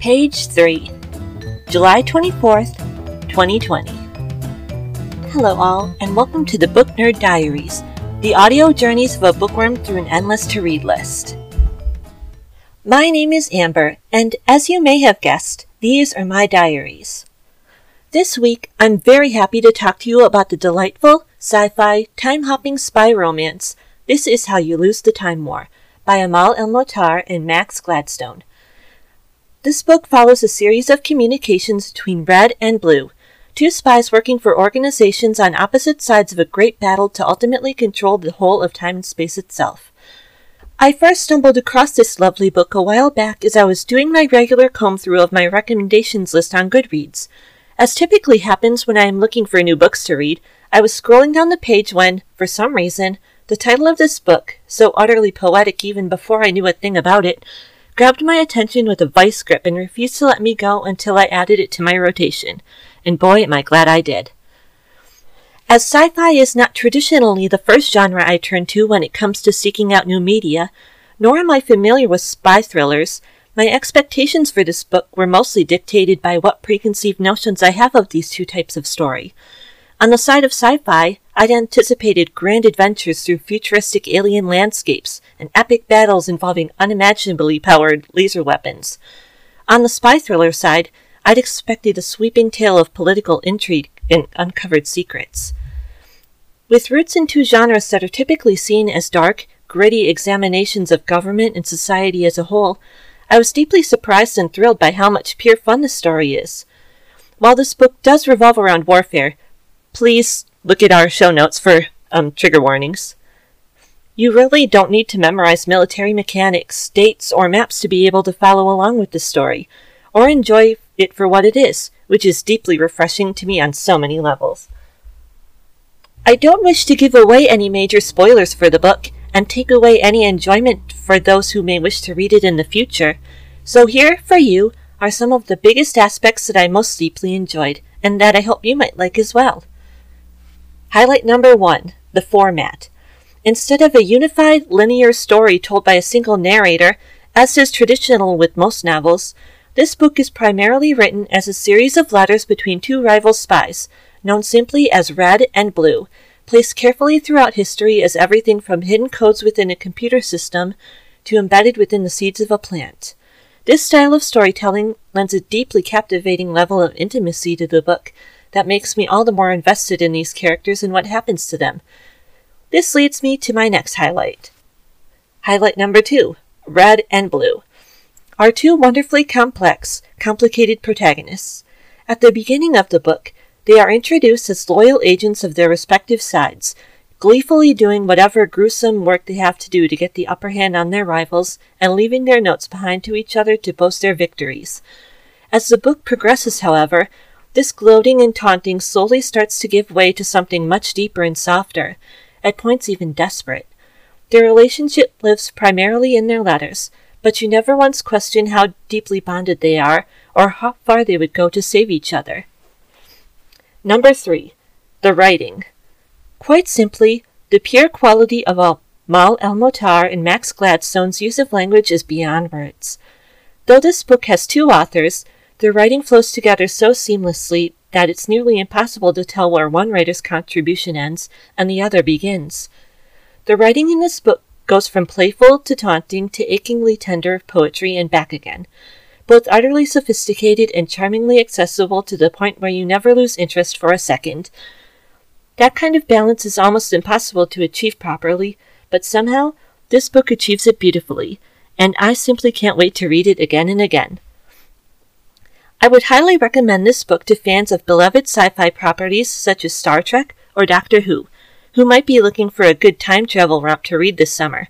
Page 3, July 24th, 2020. Hello, all, and welcome to the Book Nerd Diaries, the audio journeys of a bookworm through an endless to read list. My name is Amber, and as you may have guessed, these are my diaries. This week, I'm very happy to talk to you about the delightful, sci fi, time hopping spy romance, This Is How You Lose the Time War, by Amal El-Mohtar and Max Gladstone. This book follows a series of communications between Red and Blue, two spies working for organizations on opposite sides of a great battle to ultimately control the whole of time and space itself. I first stumbled across this lovely book a while back as I was doing my regular comb through of my recommendations list on Goodreads. As typically happens when I am looking for new books to read, I was scrolling down the page when, for some reason, the title of this book, so utterly poetic even before I knew a thing about it, grabbed my attention with a vice grip and refused to let me go until I added it to my rotation. And boy, am I glad I did. As sci fi is not traditionally the first genre I turn to when it comes to seeking out new media, nor am I familiar with spy thrillers, my expectations for this book were mostly dictated by what preconceived notions I have of these two types of story. On the side of sci fi, I'd anticipated grand adventures through futuristic alien landscapes and epic battles involving unimaginably powered laser weapons. On the spy thriller side, I'd expected a sweeping tale of political intrigue and uncovered secrets. With roots in two genres that are typically seen as dark, gritty examinations of government and society as a whole, I was deeply surprised and thrilled by how much pure fun the story is. While this book does revolve around warfare, please look at our show notes for um, trigger warnings. You really don't need to memorize military mechanics, dates, or maps to be able to follow along with the story, or enjoy it for what it is, which is deeply refreshing to me on so many levels. I don't wish to give away any major spoilers for the book, and take away any enjoyment for those who may wish to read it in the future, so here, for you, are some of the biggest aspects that I most deeply enjoyed, and that I hope you might like as well. Highlight number one the format. Instead of a unified linear story told by a single narrator, as is traditional with most novels, this book is primarily written as a series of letters between two rival spies, known simply as Red and Blue, placed carefully throughout history as everything from hidden codes within a computer system to embedded within the seeds of a plant. This style of storytelling lends a deeply captivating level of intimacy to the book that makes me all the more invested in these characters and what happens to them. This leads me to my next highlight. Highlight number two Red and Blue are two wonderfully complex, complicated protagonists. At the beginning of the book, they are introduced as loyal agents of their respective sides, gleefully doing whatever gruesome work they have to do to get the upper hand on their rivals and leaving their notes behind to each other to boast their victories. As the book progresses, however, this gloating and taunting slowly starts to give way to something much deeper and softer, at points even desperate. Their relationship lives primarily in their letters, but you never once question how deeply bonded they are or how far they would go to save each other. Number three, the writing. Quite simply, the pure quality of Amal El-Mohtar and Max Gladstone's use of language is beyond words. Though this book has two authors, their writing flows together so seamlessly that it's nearly impossible to tell where one writer's contribution ends and the other begins. The writing in this book goes from playful to taunting to achingly tender poetry and back again, both utterly sophisticated and charmingly accessible to the point where you never lose interest for a second. That kind of balance is almost impossible to achieve properly, but somehow this book achieves it beautifully, and I simply can't wait to read it again and again. I would highly recommend this book to fans of beloved sci fi properties such as Star Trek or Doctor Who, who might be looking for a good time travel romp to read this summer.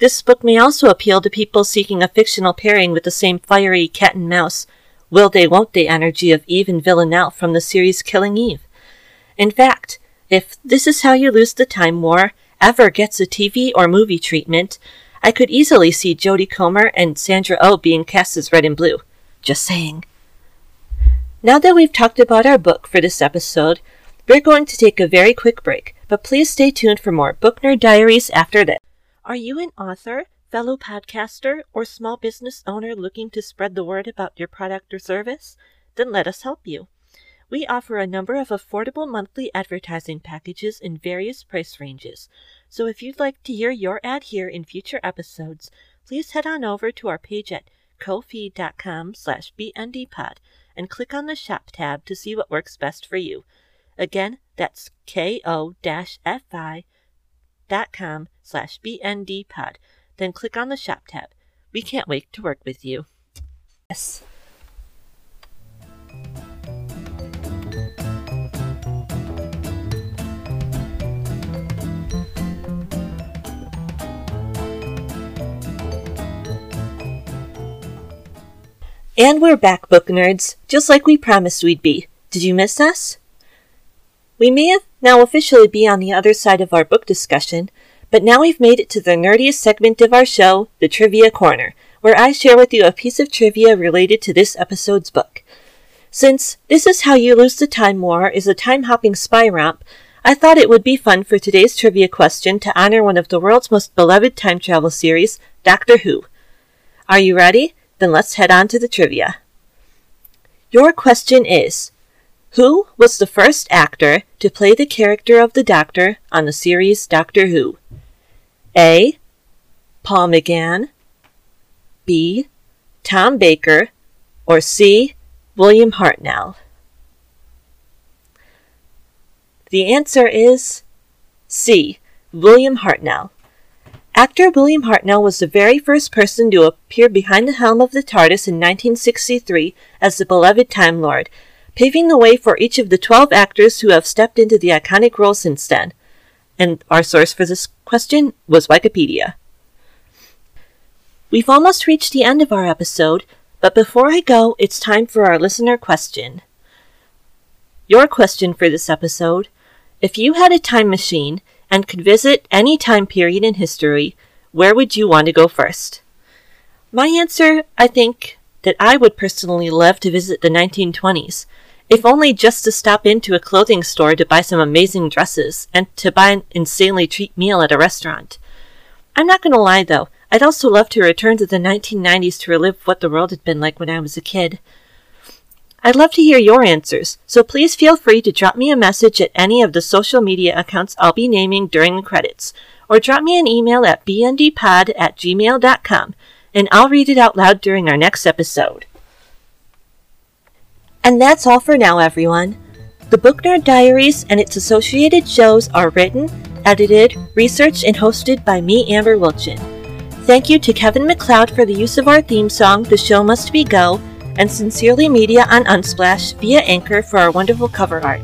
This book may also appeal to people seeking a fictional pairing with the same fiery cat and mouse, will they won't they energy of Eve and Villanelle from the series Killing Eve. In fact, if This Is How You Lose the Time War ever gets a TV or movie treatment, I could easily see Jodie Comer and Sandra O oh being cast as Red and Blue. Just saying. Now that we've talked about our book for this episode, we're going to take a very quick break, but please stay tuned for more Book Nerd Diaries after this. Are you an author, fellow podcaster or small business owner looking to spread the word about your product or service? Then let us help you. We offer a number of affordable monthly advertising packages in various price ranges. So if you'd like to hear your ad here in future episodes, please head on over to our page at ko-fi.com slash bndpod and click on the shop tab to see what works best for you. Again, that's ko-fi.com slash bndpod then click on the Shop tab. We can't wait to work with you. Yes. And we're back, book nerds, just like we promised we'd be. Did you miss us? We may now officially be on the other side of our book discussion, but now we've made it to the nerdiest segment of our show, the Trivia Corner, where I share with you a piece of trivia related to this episode's book. Since This Is How You Lose the Time War is a time hopping spy romp, I thought it would be fun for today's trivia question to honor one of the world's most beloved time travel series, Doctor Who. Are you ready? Then let's head on to the trivia. Your question is Who was the first actor to play the character of the Doctor on the series Doctor Who? A. Paul McGann, B. Tom Baker, or C. William Hartnell? The answer is C. William Hartnell. Actor William Hartnell was the very first person to appear behind the helm of the TARDIS in 1963 as the beloved Time Lord, paving the way for each of the 12 actors who have stepped into the iconic role since then. And our source for this question was Wikipedia. We've almost reached the end of our episode, but before I go, it's time for our listener question. Your question for this episode If you had a time machine and could visit any time period in history, where would you want to go first? My answer, I think, that I would personally love to visit the 1920s if only just to stop into a clothing store to buy some amazing dresses and to buy an insanely cheap meal at a restaurant. I'm not going to lie though, I'd also love to return to the 1990s to relive what the world had been like when I was a kid. I'd love to hear your answers, so please feel free to drop me a message at any of the social media accounts I'll be naming during the credits, or drop me an email at bndpod at gmail.com, and I'll read it out loud during our next episode. And that's all for now, everyone. The Book Nerd Diaries and its associated shows are written, edited, researched, and hosted by me, Amber Wilchin. Thank you to Kevin MacLeod for the use of our theme song, The Show Must Be Go, and Sincerely Media on Unsplash via Anchor for our wonderful cover art.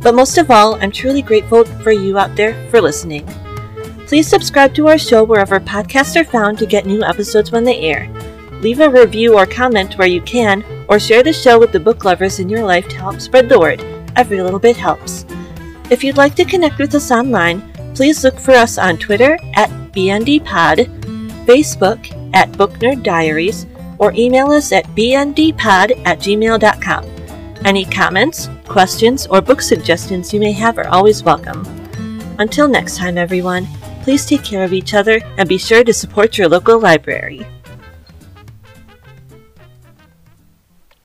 But most of all, I'm truly grateful for you out there for listening. Please subscribe to our show wherever podcasts are found to get new episodes when they air. Leave a review or comment where you can, or share the show with the book lovers in your life to help spread the word. Every little bit helps. If you'd like to connect with us online, please look for us on Twitter at BNDPod, Facebook at Book Nerd Diaries, or email us at bndpod at gmail.com. Any comments, questions, or book suggestions you may have are always welcome. Until next time, everyone, please take care of each other and be sure to support your local library.